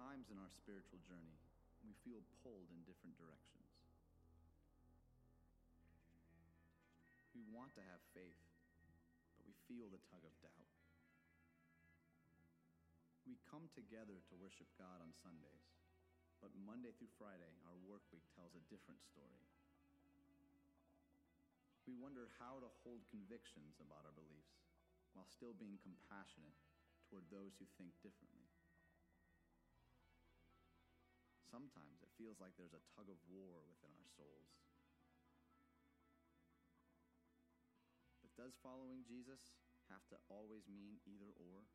times in our spiritual journey, we feel pulled in different directions. We want to have faith, but we feel the tug of doubt. We come together to worship God on Sundays, but Monday through Friday, our work week tells a different story. We wonder how to hold convictions about our beliefs while still being compassionate toward those who think differently. Sometimes it feels like there's a tug of war within our souls. But does following Jesus have to always mean either or?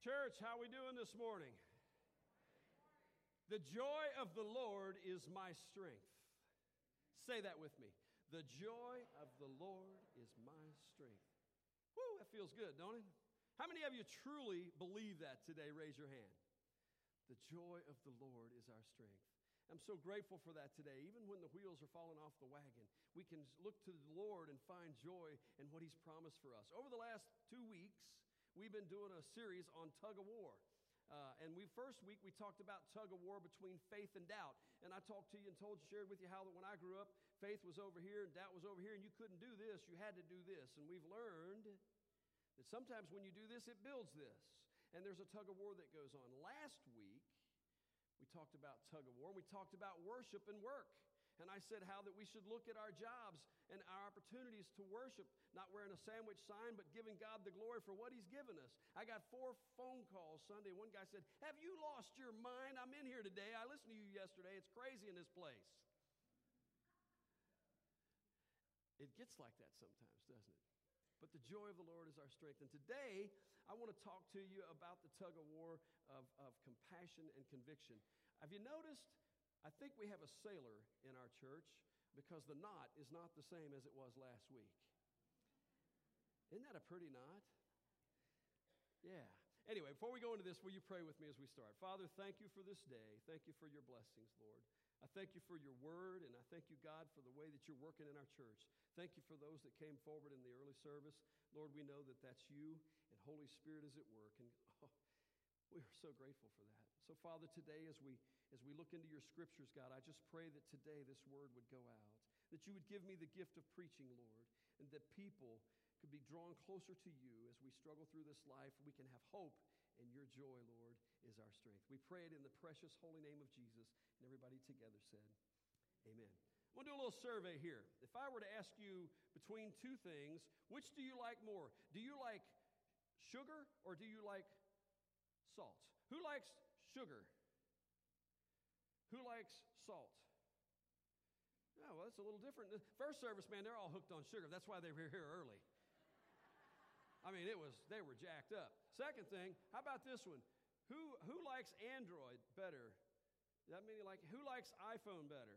Church, how we doing this morning? The joy of the Lord is my strength. Say that with me. The joy of the Lord is my strength. Woo, that feels good, don't it? How many of you truly believe that today? Raise your hand. The joy of the Lord is our strength. I'm so grateful for that today. Even when the wheels are falling off the wagon, we can look to the Lord and find joy in what He's promised for us. Over the last two weeks, we've been doing a series on tug of war. Uh, and we first week we talked about tug of war between faith and doubt. And I talked to you and told you, shared with you how that when I grew up, faith was over here and doubt was over here, and you couldn't do this, you had to do this. And we've learned that sometimes when you do this, it builds this. And there's a tug of war that goes on. Last week, we talked about tug of war, and we talked about worship and work. And I said how that we should look at our jobs opportunities to worship, not wearing a sandwich sign, but giving God the glory for what He's given us. I got four phone calls Sunday. One guy said, Have you lost your mind? I'm in here today. I listened to you yesterday. It's crazy in this place. It gets like that sometimes, doesn't it? But the joy of the Lord is our strength. And today, I want to talk to you about the tug of war of, of compassion and conviction. Have you noticed I think we have a sailor in our church because the knot is not the same as it was last week. Isn't that a pretty knot? Yeah. Anyway, before we go into this, will you pray with me as we start? Father, thank you for this day. Thank you for your blessings, Lord. I thank you for your word, and I thank you, God, for the way that you're working in our church. Thank you for those that came forward in the early service. Lord, we know that that's you, and Holy Spirit is at work. And oh, we are so grateful for that. So, Father, today as we as we look into your scriptures, God, I just pray that today this word would go out, that you would give me the gift of preaching, Lord, and that people could be drawn closer to you as we struggle through this life. We can have hope, and your joy, Lord, is our strength. We pray it in the precious holy name of Jesus. And everybody together said, Amen. I'm to do a little survey here. If I were to ask you between two things, which do you like more? Do you like sugar or do you like salt. Who likes sugar? Who likes salt? Oh, well, that's a little different. First service, man, they're all hooked on sugar. That's why they were here early. I mean, it was they were jacked up. Second thing, how about this one? Who who likes Android better? That mean like who likes iPhone better?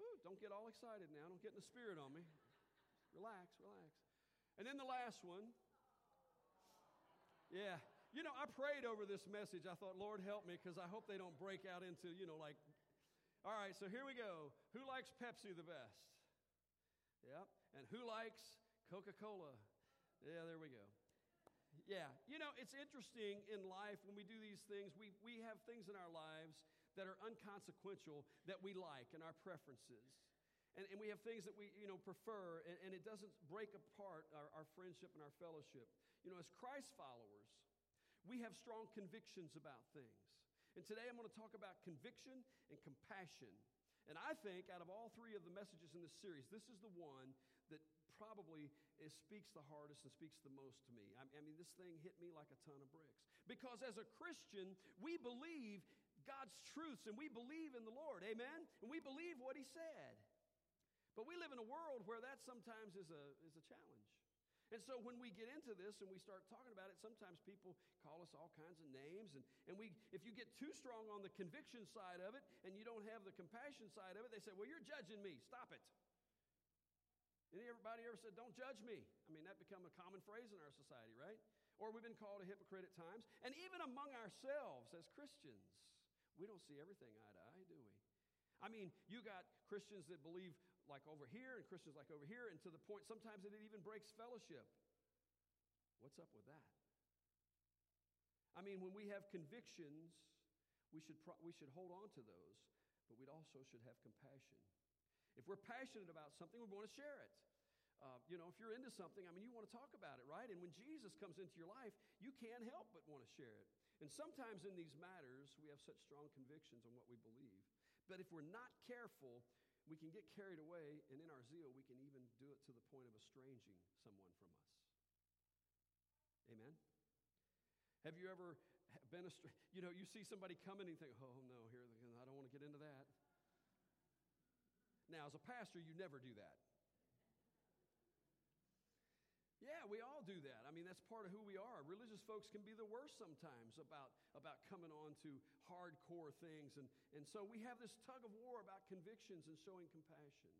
Ooh, don't get all excited now. Don't get in the spirit on me. relax, relax. And then the last one. Yeah, you know, I prayed over this message. I thought, Lord, help me, because I hope they don't break out into, you know, like, all right, so here we go. Who likes Pepsi the best? Yep. And who likes Coca Cola? Yeah, there we go. Yeah, you know, it's interesting in life when we do these things, we, we have things in our lives that are unconsequential that we like and our preferences. And, and we have things that we, you know, prefer, and, and it doesn't break apart our, our friendship and our fellowship. You know, as Christ followers, we have strong convictions about things. And today I'm going to talk about conviction and compassion. And I think out of all three of the messages in this series, this is the one that probably is, speaks the hardest and speaks the most to me. I, I mean, this thing hit me like a ton of bricks. Because as a Christian, we believe God's truths and we believe in the Lord. Amen? And we believe what He said. But we live in a world where that sometimes is a, is a challenge. And so when we get into this and we start talking about it, sometimes people call us all kinds of names. And, and we, if you get too strong on the conviction side of it and you don't have the compassion side of it, they say, Well, you're judging me. Stop it. Anybody ever said, Don't judge me? I mean, that become a common phrase in our society, right? Or we've been called a hypocrite at times. And even among ourselves as Christians, we don't see everything eye to eye, do we? I mean, you got Christians that believe like over here and Christians like over here, and to the point sometimes that it even breaks fellowship. What's up with that? I mean, when we have convictions, we should, pro- we should hold on to those, but we also should have compassion. If we're passionate about something, we want to share it. Uh, you know, if you're into something, I mean, you want to talk about it, right? And when Jesus comes into your life, you can't help but want to share it. And sometimes in these matters, we have such strong convictions on what we believe. But if we're not careful, we can get carried away, and in our zeal, we can even do it to the point of estranging someone from us. Amen? Have you ever been a, you know, you see somebody coming and you think, oh no, here, I don't want to get into that. Now, as a pastor, you never do that. Yeah, we all do that. I mean, that's part of who we are. Religious folks can be the worst sometimes about, about coming on to hardcore things. And, and so we have this tug of war about convictions and showing compassion.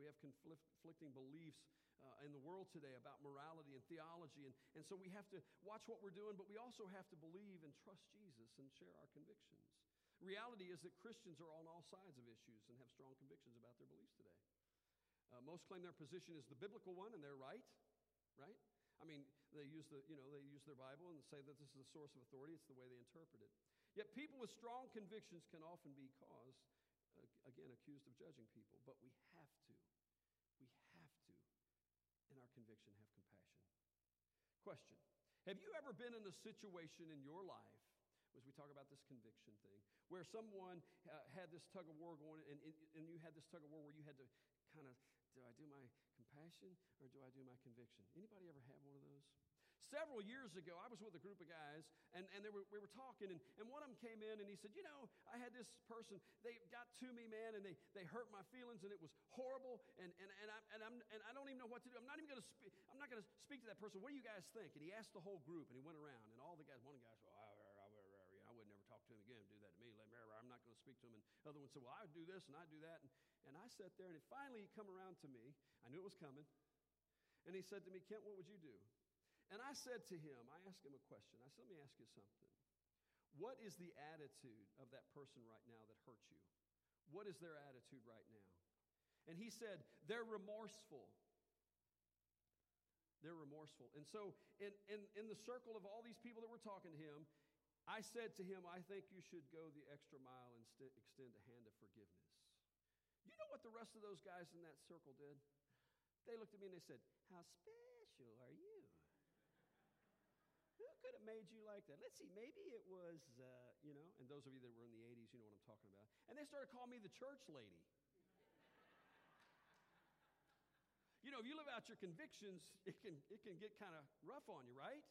We have conflicting beliefs uh, in the world today about morality and theology. And, and so we have to watch what we're doing, but we also have to believe and trust Jesus and share our convictions. Reality is that Christians are on all sides of issues and have strong convictions about their beliefs today. Uh, most claim their position is the biblical one, and they're right, right? I mean, they use, the, you know, they use their Bible and say that this is a source of authority. It's the way they interpret it. Yet people with strong convictions can often be caused, again, accused of judging people. But we have to, we have to in our conviction, have compassion. Question Have you ever been in a situation in your life, as we talk about this conviction thing, where someone uh, had this tug of war going, and, and you had this tug of war where you had to kind of, do I do my compassion or do I do my conviction? Anybody ever have one of those? Several years ago, I was with a group of guys, and, and were, we were talking, and, and one of them came in and he said, You know, I had this person, they got to me, man, and they, they hurt my feelings, and it was horrible, and, and, and, I, and, I'm, and I don't even know what to do. I'm not even going to speak, I'm not going to speak to that person. What do you guys think? And he asked the whole group, and he went around, and all the guys, one guy said, well, I, I, I, I would never talk to him again, do that to me. I'm not going to speak to him. And the other one said, Well, I would do this and I'd do that. And, and I sat there, and finally he come around to me. I knew it was coming. And he said to me, Kent, what would you do? And I said to him, I asked him a question. I said, Let me ask you something. What is the attitude of that person right now that hurt you? What is their attitude right now? And he said, They're remorseful. They're remorseful. And so, in, in, in the circle of all these people that were talking to him, I said to him, I think you should go the extra mile and st- extend a hand of forgiveness. You know what the rest of those guys in that circle did? They looked at me and they said, How special are you? Who could have made you like that? Let's see, maybe it was, uh, you know, and those of you that were in the 80s, you know what I'm talking about. And they started calling me the church lady. you know, if you live out your convictions, it can, it can get kind of rough on you, right?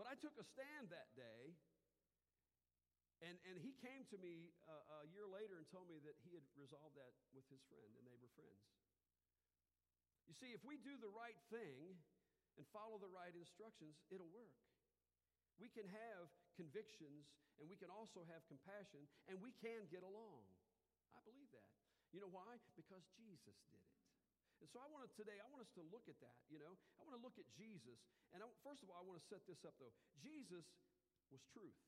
But I took a stand that day, and, and he came to me uh, a year later and told me that he had resolved that with his friend, and they were friends. You see, if we do the right thing, and follow the right instructions, it'll work. We can have convictions and we can also have compassion and we can get along. I believe that. You know why? Because Jesus did it. And so I want to today, I want us to look at that, you know. I want to look at Jesus. And I, first of all, I want to set this up though. Jesus was truth.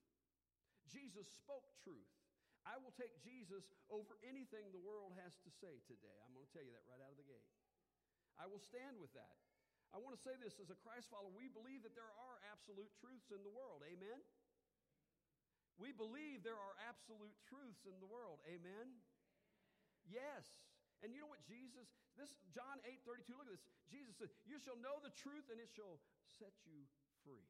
Jesus spoke truth. I will take Jesus over anything the world has to say today. I'm going to tell you that right out of the gate. I will stand with that. I want to say this as a Christ follower, we believe that there are absolute truths in the world. Amen? We believe there are absolute truths in the world. Amen? Yes. And you know what Jesus, this John 8 32, look at this. Jesus said, You shall know the truth and it shall set you free.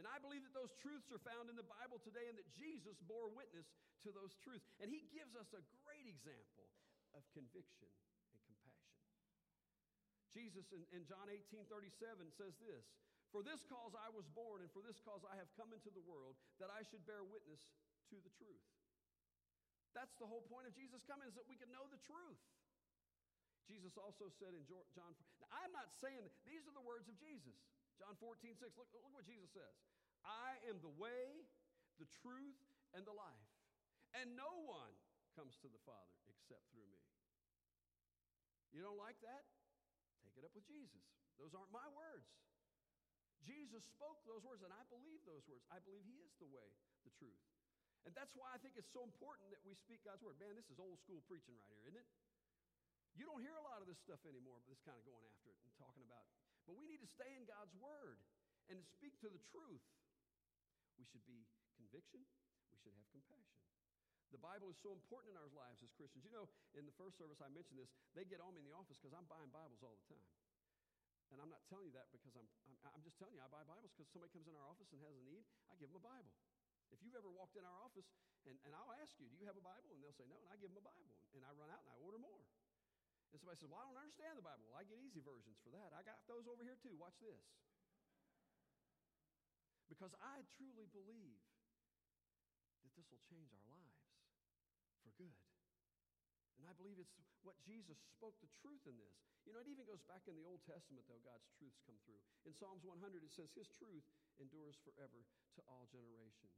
And I believe that those truths are found in the Bible today and that Jesus bore witness to those truths. And he gives us a great example of conviction and compassion. Jesus in, in John 18 37 says this For this cause I was born, and for this cause I have come into the world, that I should bear witness to the truth. That's the whole point of Jesus coming, is that we can know the truth. Jesus also said in John, now I'm not saying, these are the words of Jesus. John 14, 6, look, look what Jesus says. I am the way, the truth, and the life. And no one comes to the Father except through me. You don't like that? Take it up with Jesus. Those aren't my words. Jesus spoke those words, and I believe those words. I believe He is the way, the truth. And that's why I think it's so important that we speak God's word. Man, this is old school preaching right here, isn't it? You don't hear a lot of this stuff anymore, but this kind of going after it and talking about. But we need to stay in God's word and to speak to the truth. We should be conviction, we should have compassion. The Bible is so important in our lives as Christians. You know, in the first service I mentioned this, they get on me in the office because I'm buying Bibles all the time. And I'm not telling you that because I'm, I'm, I'm just telling you I buy Bibles because somebody comes in our office and has a need, I give them a Bible. If you've ever walked in our office and, and I'll ask you, do you have a Bible? And they'll say no, and I give them a Bible. And I run out and I order more. And somebody says, well, I don't understand the Bible. Well, I get easy versions for that. I got those over here too. Watch this. Because I truly believe that this will change our lives for good. And I believe it's what Jesus spoke the truth in this. You know, it even goes back in the Old Testament, though, God's truths come through. In Psalms 100, it says, His truth endures forever to all generations.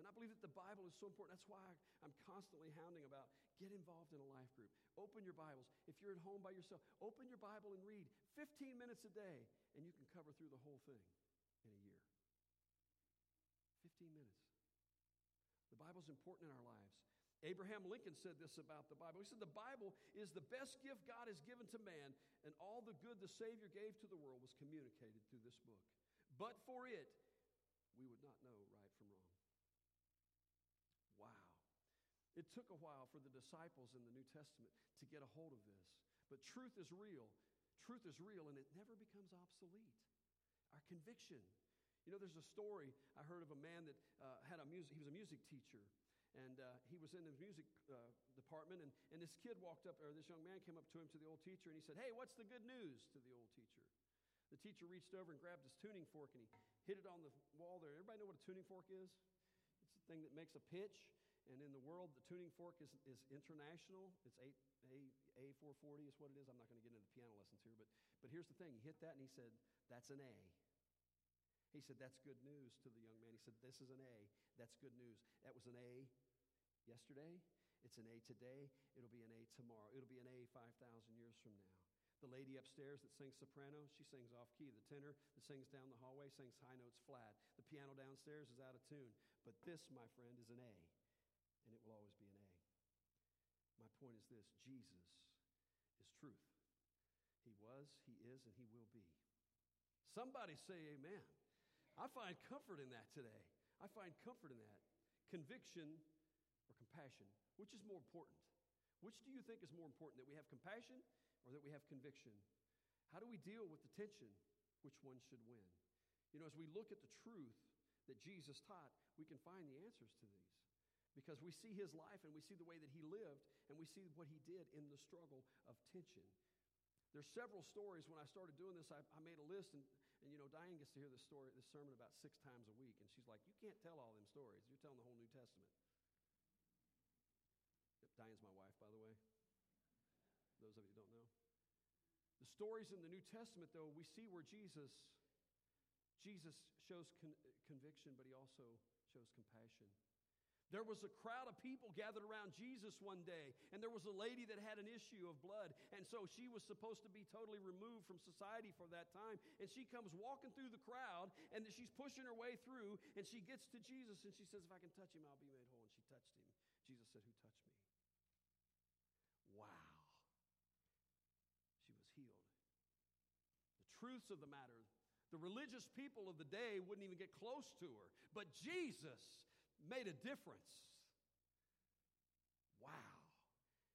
And I believe that the Bible is so important. That's why I'm constantly hounding about get involved in a life group. Open your Bibles. If you're at home by yourself, open your Bible and read 15 minutes a day, and you can cover through the whole thing in a year. 15 minutes. The Bible's important in our lives. Abraham Lincoln said this about the Bible. He said, The Bible is the best gift God has given to man, and all the good the Savior gave to the world was communicated through this book. But for it, we would not know right from wrong. Wow. It took a while for the disciples in the New Testament to get a hold of this. But truth is real. Truth is real, and it never becomes obsolete. Our conviction. You know, there's a story I heard of a man that uh, had a music, he was a music teacher and uh, he was in the music uh, department, and, and this kid walked up, or this young man came up to him to the old teacher, and he said, Hey, what's the good news to the old teacher? The teacher reached over and grabbed his tuning fork and he hit it on the wall there. Everybody know what a tuning fork is? It's a thing that makes a pitch. And in the world, the tuning fork is, is international. It's A, A, A440 is what it is. I'm not going to get into the piano lessons here, but, but here's the thing. He hit that and he said, That's an A. He said, That's good news to the young man. He said, This is an A. That's good news. That was an A yesterday. It's an A today. It'll be an A tomorrow. It'll be an A 5,000 years from now. The lady upstairs that sings soprano, she sings off key. The tenor that sings down the hallway sings high notes flat. The piano downstairs is out of tune. But this, my friend, is an A, and it will always be an A. My point is this Jesus is truth. He was, He is, and He will be. Somebody say amen. I find comfort in that today. I find comfort in that. Conviction or compassion. Which is more important? Which do you think is more important, that we have compassion or that we have conviction? How do we deal with the tension? Which one should win? You know, as we look at the truth that Jesus taught, we can find the answers to these. Because we see his life and we see the way that he lived and we see what he did in the struggle of tension. There's several stories. When I started doing this, I, I made a list, and, and you know, Diane gets to hear this story, this sermon about six times a week, and she's like, "You can't tell all them stories. You're telling the whole New Testament." Diane's my wife, by the way. Those of you don't know. The stories in the New Testament, though, we see where Jesus, Jesus shows con- conviction, but he also shows compassion. There was a crowd of people gathered around Jesus one day, and there was a lady that had an issue of blood, and so she was supposed to be totally removed from society for that time. And she comes walking through the crowd, and she's pushing her way through, and she gets to Jesus, and she says, If I can touch him, I'll be made whole. And she touched him. Jesus said, Who touched me? Wow. She was healed. The truths of the matter, the religious people of the day wouldn't even get close to her, but Jesus made a difference. Wow.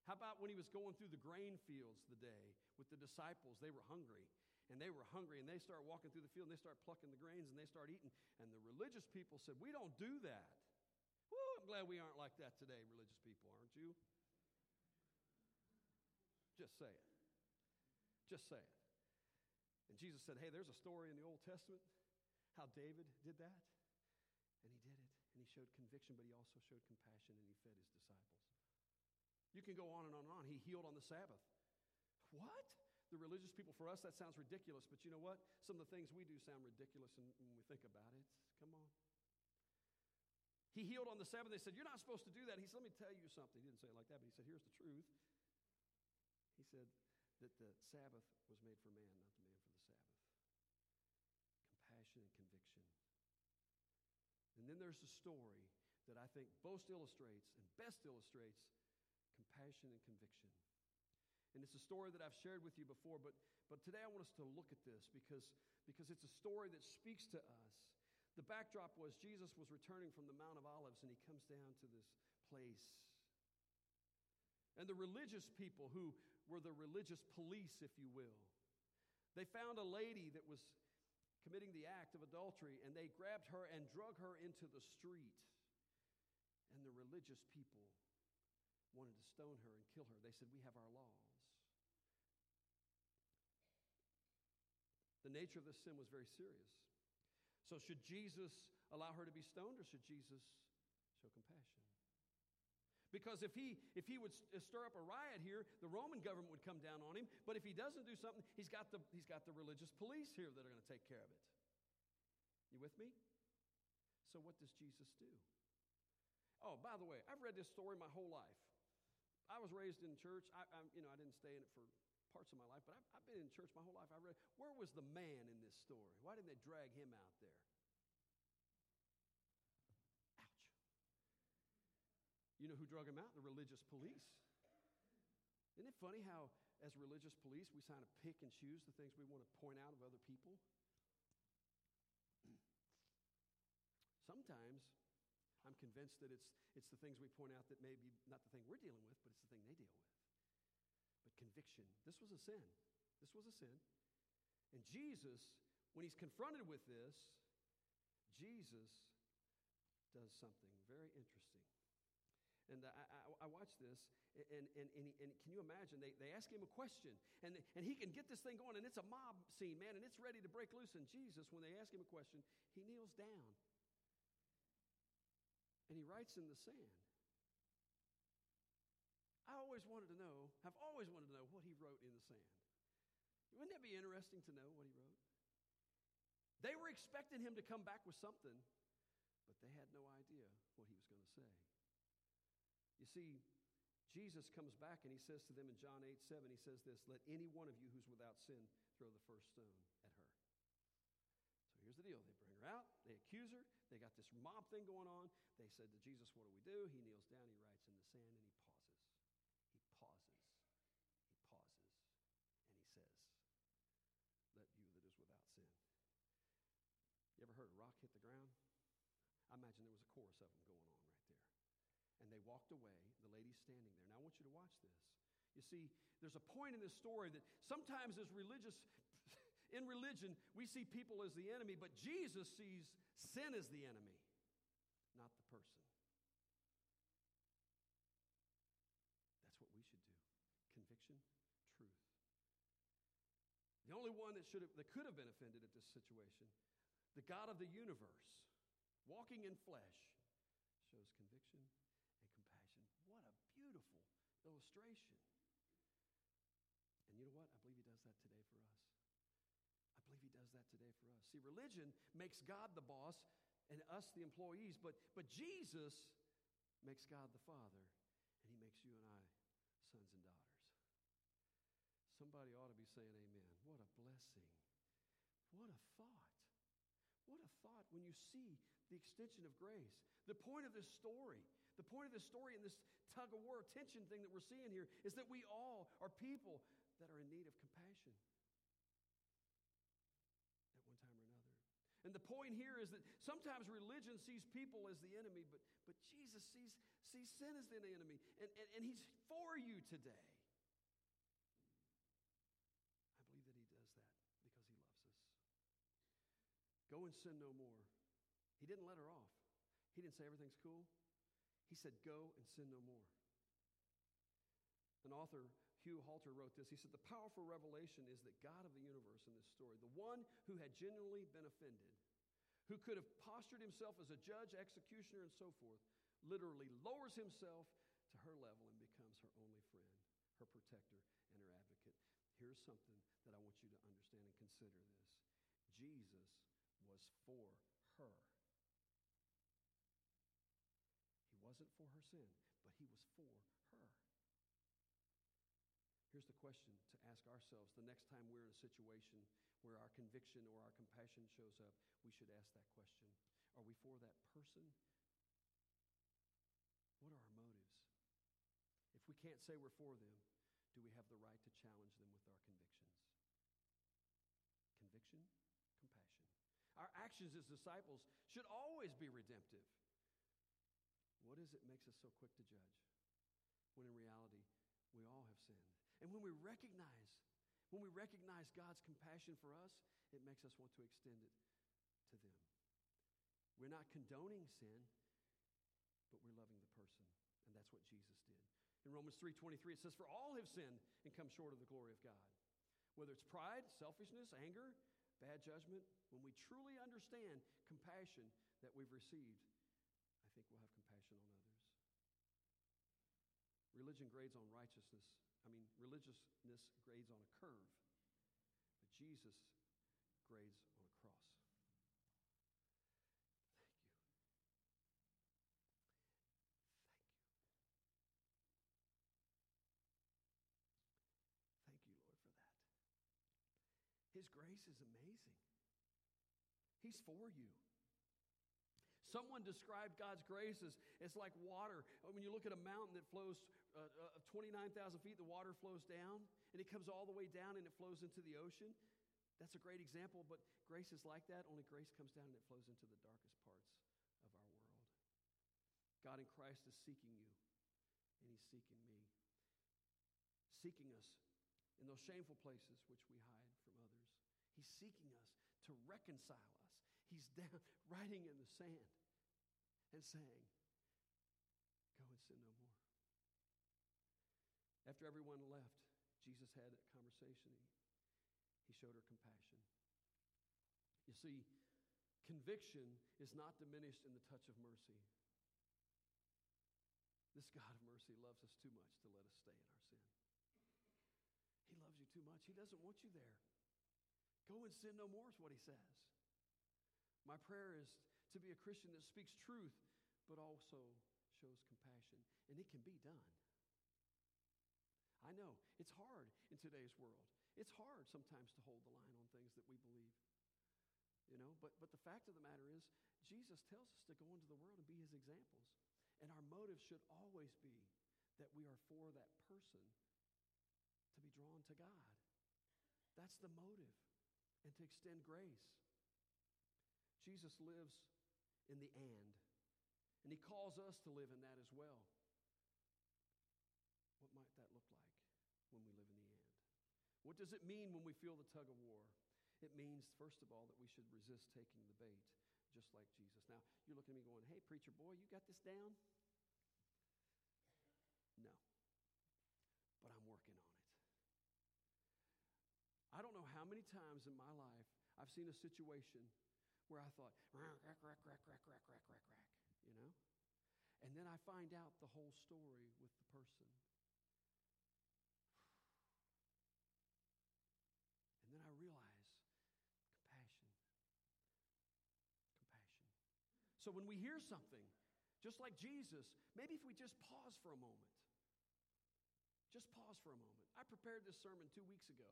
How about when he was going through the grain fields the day with the disciples? They were hungry and they were hungry and they start walking through the field and they start plucking the grains and they start eating. And the religious people said, We don't do that. Woo, I'm glad we aren't like that today, religious people, aren't you? Just say it. Just say it. And Jesus said, Hey, there's a story in the Old Testament how David did that. And he did it. And he showed conviction, but he also showed compassion and he fed his disciples. You can go on and on and on. He healed on the Sabbath. What? The religious people, for us, that sounds ridiculous, but you know what? Some of the things we do sound ridiculous when we think about it. Come on. He healed on the Sabbath. They said, You're not supposed to do that. He said, Let me tell you something. He didn't say it like that, but he said, Here's the truth. He said that the Sabbath was made for man, not the man for the Sabbath. Compassion and conviction. And then there's a story that I think most illustrates and best illustrates compassion and conviction. And it's a story that I've shared with you before, but, but today I want us to look at this because, because it's a story that speaks to us. The backdrop was Jesus was returning from the Mount of Olives and he comes down to this place. And the religious people, who were the religious police, if you will, they found a lady that was committing the act of adultery and they grabbed her and drug her into the street. And the religious people wanted to stone her and kill her. They said, We have our laws. The nature of this sin was very serious. So, should Jesus allow her to be stoned or should Jesus show compassion? Because if he, if he would uh, stir up a riot here, the Roman government would come down on him. But if he doesn't do something, he's got the, he's got the religious police here that are going to take care of it. You with me? So, what does Jesus do? Oh, by the way, I've read this story my whole life. I was raised in church. I, I you know, I didn't stay in it for parts of my life, but I've, I've been in church my whole life. I read, where was the man in this story? Why didn't they drag him out there? You know who drug him out? The religious police. Isn't it funny how, as religious police, we kind of pick and choose the things we want to point out of other people? Sometimes I'm convinced that it's, it's the things we point out that may be not the thing we're dealing with, but it's the thing they deal with but conviction. This was a sin. This was a sin. And Jesus, when he's confronted with this, Jesus does something very interesting. And I, I, I watched this, and, and, and, and, can you imagine? They, they ask him a question, and, and he can get this thing going, and it's a mob scene, man, and it's ready to break loose. And Jesus, when they ask him a question, he kneels down, and he writes in the sand. I always wanted to know, I've always wanted to know what he wrote in the sand. Wouldn't that be interesting to know what he wrote? They were expecting him to come back with something, but they had no idea what he was going to say. You see, Jesus comes back and he says to them in John 8 7, he says this Let any one of you who's without sin throw the first stone at her. So here's the deal. They bring her out, they accuse her, they got this mob thing going on. They said to Jesus, What do we do? He kneels down, he writes in the sand, and he pauses. He pauses. He pauses. And he says, Let You that is without sin. You ever heard a rock hit the ground? I imagine there was a chorus of them going on. And they walked away. The lady's standing there. Now I want you to watch this. You see, there's a point in this story that sometimes as religious, in religion, we see people as the enemy, but Jesus sees sin as the enemy, not the person. That's what we should do. Conviction, truth. The only one that should have, that could have been offended at this situation the God of the universe, walking in flesh, shows conviction and compassion. What a beautiful And you know what? I believe he does that today for us. I believe he does that today for us. See, religion makes God the boss and us the employees, but, but Jesus makes God the Father, and he makes you and I sons and daughters. Somebody ought to be saying amen. What a blessing. What a thought. What a thought when you see the extension of grace. The point of this story, the point of this story and this tug of war tension thing that we're seeing here is that we all are people that are in need of compassion at one time or another. And the point here is that sometimes religion sees people as the enemy, but, but Jesus sees, sees sin as the enemy, and, and, and He's for you today. I believe that He does that because He loves us. Go and sin no more. He didn't let her off. He didn't say everything's cool. He said, Go and sin no more. An author, Hugh Halter, wrote this. He said, The powerful revelation is that God of the universe in this story, the one who had genuinely been offended, who could have postured himself as a judge, executioner, and so forth, literally lowers himself to her level and becomes her only friend, her protector, and her advocate. Here's something that I want you to understand and consider this Jesus was for her. Wasn't for her sin, but he was for her. Here's the question to ask ourselves the next time we're in a situation where our conviction or our compassion shows up, we should ask that question Are we for that person? What are our motives? If we can't say we're for them, do we have the right to challenge them with our convictions? Conviction, compassion. Our actions as disciples should always be redemptive. What is it makes us so quick to judge? When in reality, we all have sinned. And when we recognize, when we recognize God's compassion for us, it makes us want to extend it to them. We're not condoning sin, but we're loving the person. And that's what Jesus did. In Romans 3:23 it says for all have sinned and come short of the glory of God. Whether it's pride, selfishness, anger, bad judgment, when we truly understand compassion that we've received, I think we'll have compassion on others. Religion grades on righteousness. I mean, religiousness grades on a curve, but Jesus grades on a cross. Thank you. Thank you. Thank you, Lord, for that. His grace is amazing. He's for you. Someone described God's grace as, as like water. When you look at a mountain that flows uh, uh, 29,000 feet, the water flows down and it comes all the way down and it flows into the ocean. That's a great example, but grace is like that. Only grace comes down and it flows into the darkest parts of our world. God in Christ is seeking you, and He's seeking me. Seeking us in those shameful places which we hide from others. He's seeking us to reconcile us. He's down writing in the sand and saying, Go and sin no more. After everyone left, Jesus had a conversation. He, he showed her compassion. You see, conviction is not diminished in the touch of mercy. This God of mercy loves us too much to let us stay in our sin. He loves you too much. He doesn't want you there. Go and sin no more, is what he says. My prayer is to be a Christian that speaks truth, but also shows compassion. And it can be done. I know it's hard in today's world. It's hard sometimes to hold the line on things that we believe. You know, but, but the fact of the matter is, Jesus tells us to go into the world and be his examples. And our motive should always be that we are for that person to be drawn to God. That's the motive and to extend grace. Jesus lives in the and, and he calls us to live in that as well. What might that look like when we live in the and? What does it mean when we feel the tug of war? It means, first of all, that we should resist taking the bait, just like Jesus. Now, you're looking at me going, hey, preacher boy, you got this down? No. But I'm working on it. I don't know how many times in my life I've seen a situation where I thought, rack, rack, rack, rack, rack, rack, rack, rack, you know? And then I find out the whole story with the person. And then I realize compassion. Compassion. So when we hear something, just like Jesus, maybe if we just pause for a moment. Just pause for a moment. I prepared this sermon two weeks ago.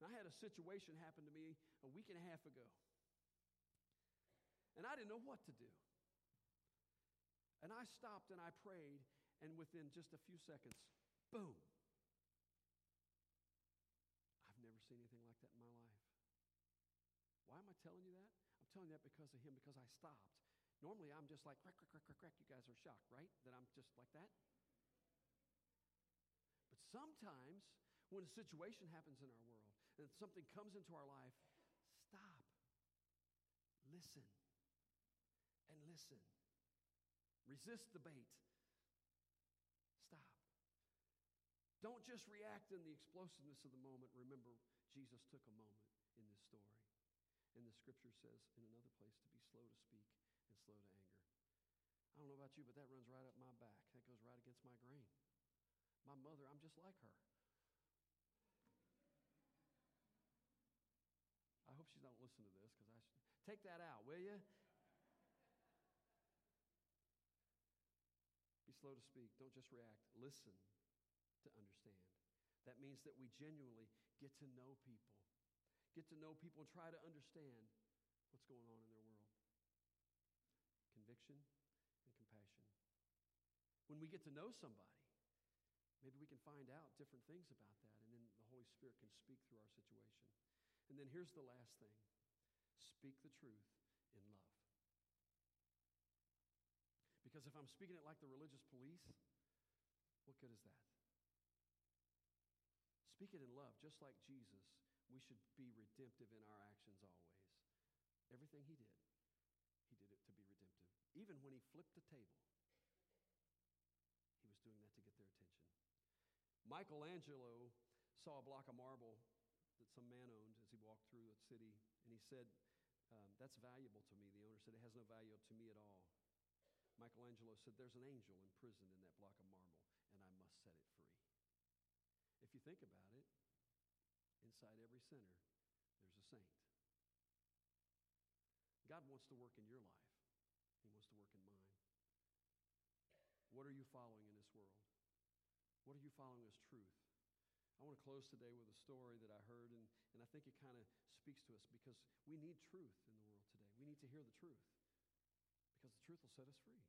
And I had a situation happen to me a week and a half ago. And I didn't know what to do. And I stopped and I prayed, and within just a few seconds, boom. I've never seen anything like that in my life. Why am I telling you that? I'm telling you that because of him, because I stopped. Normally, I'm just like, crack, crack, crack, crack, crack. You guys are shocked, right? That I'm just like that. But sometimes, when a situation happens in our world, and something comes into our life, stop. Listen. And listen. Resist the bait. Stop. Don't just react in the explosiveness of the moment. Remember, Jesus took a moment in this story. And the scripture says in another place to be slow to speak and slow to anger. I don't know about you, but that runs right up my back. That goes right against my grain. My mother, I'm just like her. I hope she don't listen to this because I should take that out, will you? Slow to speak. Don't just react. Listen to understand. That means that we genuinely get to know people, get to know people and try to understand what's going on in their world. Conviction and compassion. When we get to know somebody, Maybe we can find out different things about that, and then the Holy Spirit can speak through our situation. And then here's the last thing speak the truth in love. Because if I'm speaking it like the religious police, what good is that? Speak it in love, just like Jesus. We should be redemptive in our actions always. Everything he did, he did it to be redemptive. Even when he flipped the table, he was doing that to get their attention. Michelangelo saw a block of marble that some man owned as he walked through the city, and he said, um, That's valuable to me. The owner said, It has no value to me at all. Michelangelo said, There's an angel imprisoned in that block of marble, and I must set it free. If you think about it, inside every sinner, there's a saint. God wants to work in your life, He wants to work in mine. What are you following in this world? What are you following as truth? I want to close today with a story that I heard, and, and I think it kind of speaks to us because we need truth in the world today. We need to hear the truth because the truth will set us free.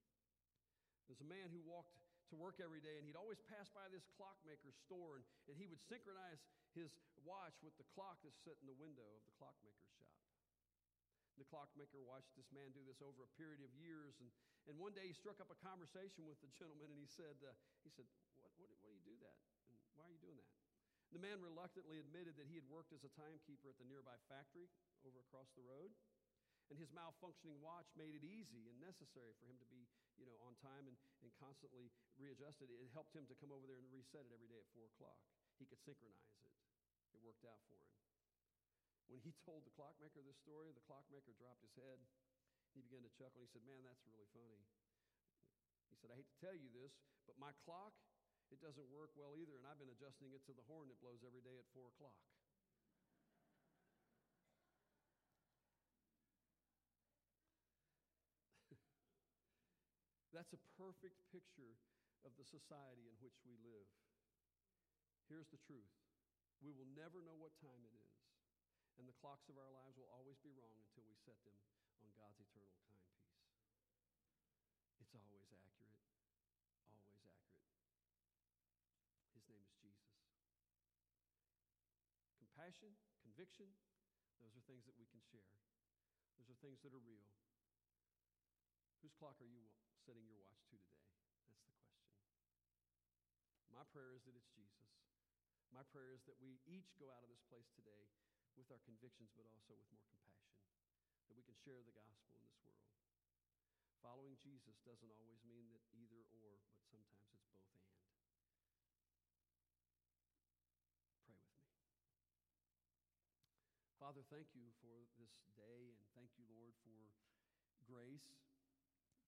There's a man who walked to work every day, and he'd always pass by this clockmaker's store, and, and he would synchronize his watch with the clock that's set in the window of the clockmaker's shop. The clockmaker watched this man do this over a period of years, and, and one day he struck up a conversation with the gentleman, and he said, uh, he said, what, what, what do you do that? And why are you doing that? The man reluctantly admitted that he had worked as a timekeeper at the nearby factory over across the road. And his malfunctioning watch made it easy and necessary for him to be, you know, on time and, and constantly readjusted. It helped him to come over there and reset it every day at 4 o'clock. He could synchronize it. It worked out for him. When he told the clockmaker this story, the clockmaker dropped his head. He began to chuckle. He said, Man, that's really funny. He said, I hate to tell you this, but my clock it doesn't work well either, and I've been adjusting it to the horn that blows every day at 4 o'clock. That's a perfect picture of the society in which we live. Here's the truth we will never know what time it is, and the clocks of our lives will always be wrong until we set them on God's eternal timepiece. It's always accurate, always accurate. His name is Jesus. Compassion, conviction, those are things that we can share. Those are things that are real. Whose clock are you setting your watch to today? That's the question. My prayer is that it's Jesus. My prayer is that we each go out of this place today with our convictions, but also with more compassion, that we can share the gospel in this world. Following Jesus doesn't always mean that either or, but sometimes it's both and. Pray with me. Father, thank you for this day, and thank you, Lord, for grace.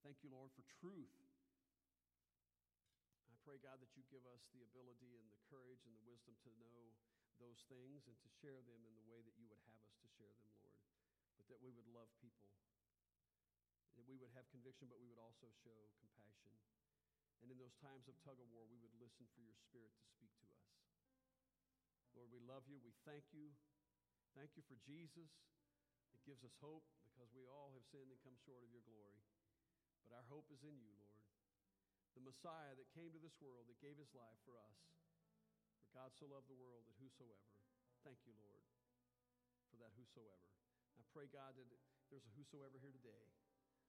Thank you, Lord, for truth. I pray, God, that you give us the ability and the courage and the wisdom to know those things and to share them in the way that you would have us to share them, Lord. But that we would love people, that we would have conviction, but we would also show compassion. And in those times of tug of war, we would listen for your spirit to speak to us. Lord, we love you. We thank you. Thank you for Jesus. It gives us hope because we all have sinned and come short of your glory. But our hope is in you, Lord. The Messiah that came to this world, that gave his life for us. For God so loved the world that whosoever, thank you, Lord, for that whosoever. I pray, God, that there's a whosoever here today,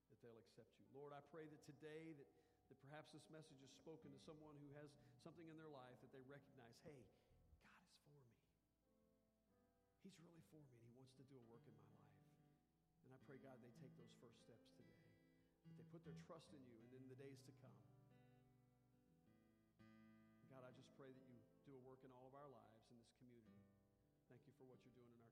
that they'll accept you. Lord, I pray that today that, that perhaps this message is spoken to someone who has something in their life that they recognize, hey, God is for me. He's really for me and He wants to do a work in my life. And I pray, God, they take those first steps today. They put their trust in you and in the days to come. God, I just pray that you do a work in all of our lives in this community. Thank you for what you're doing in our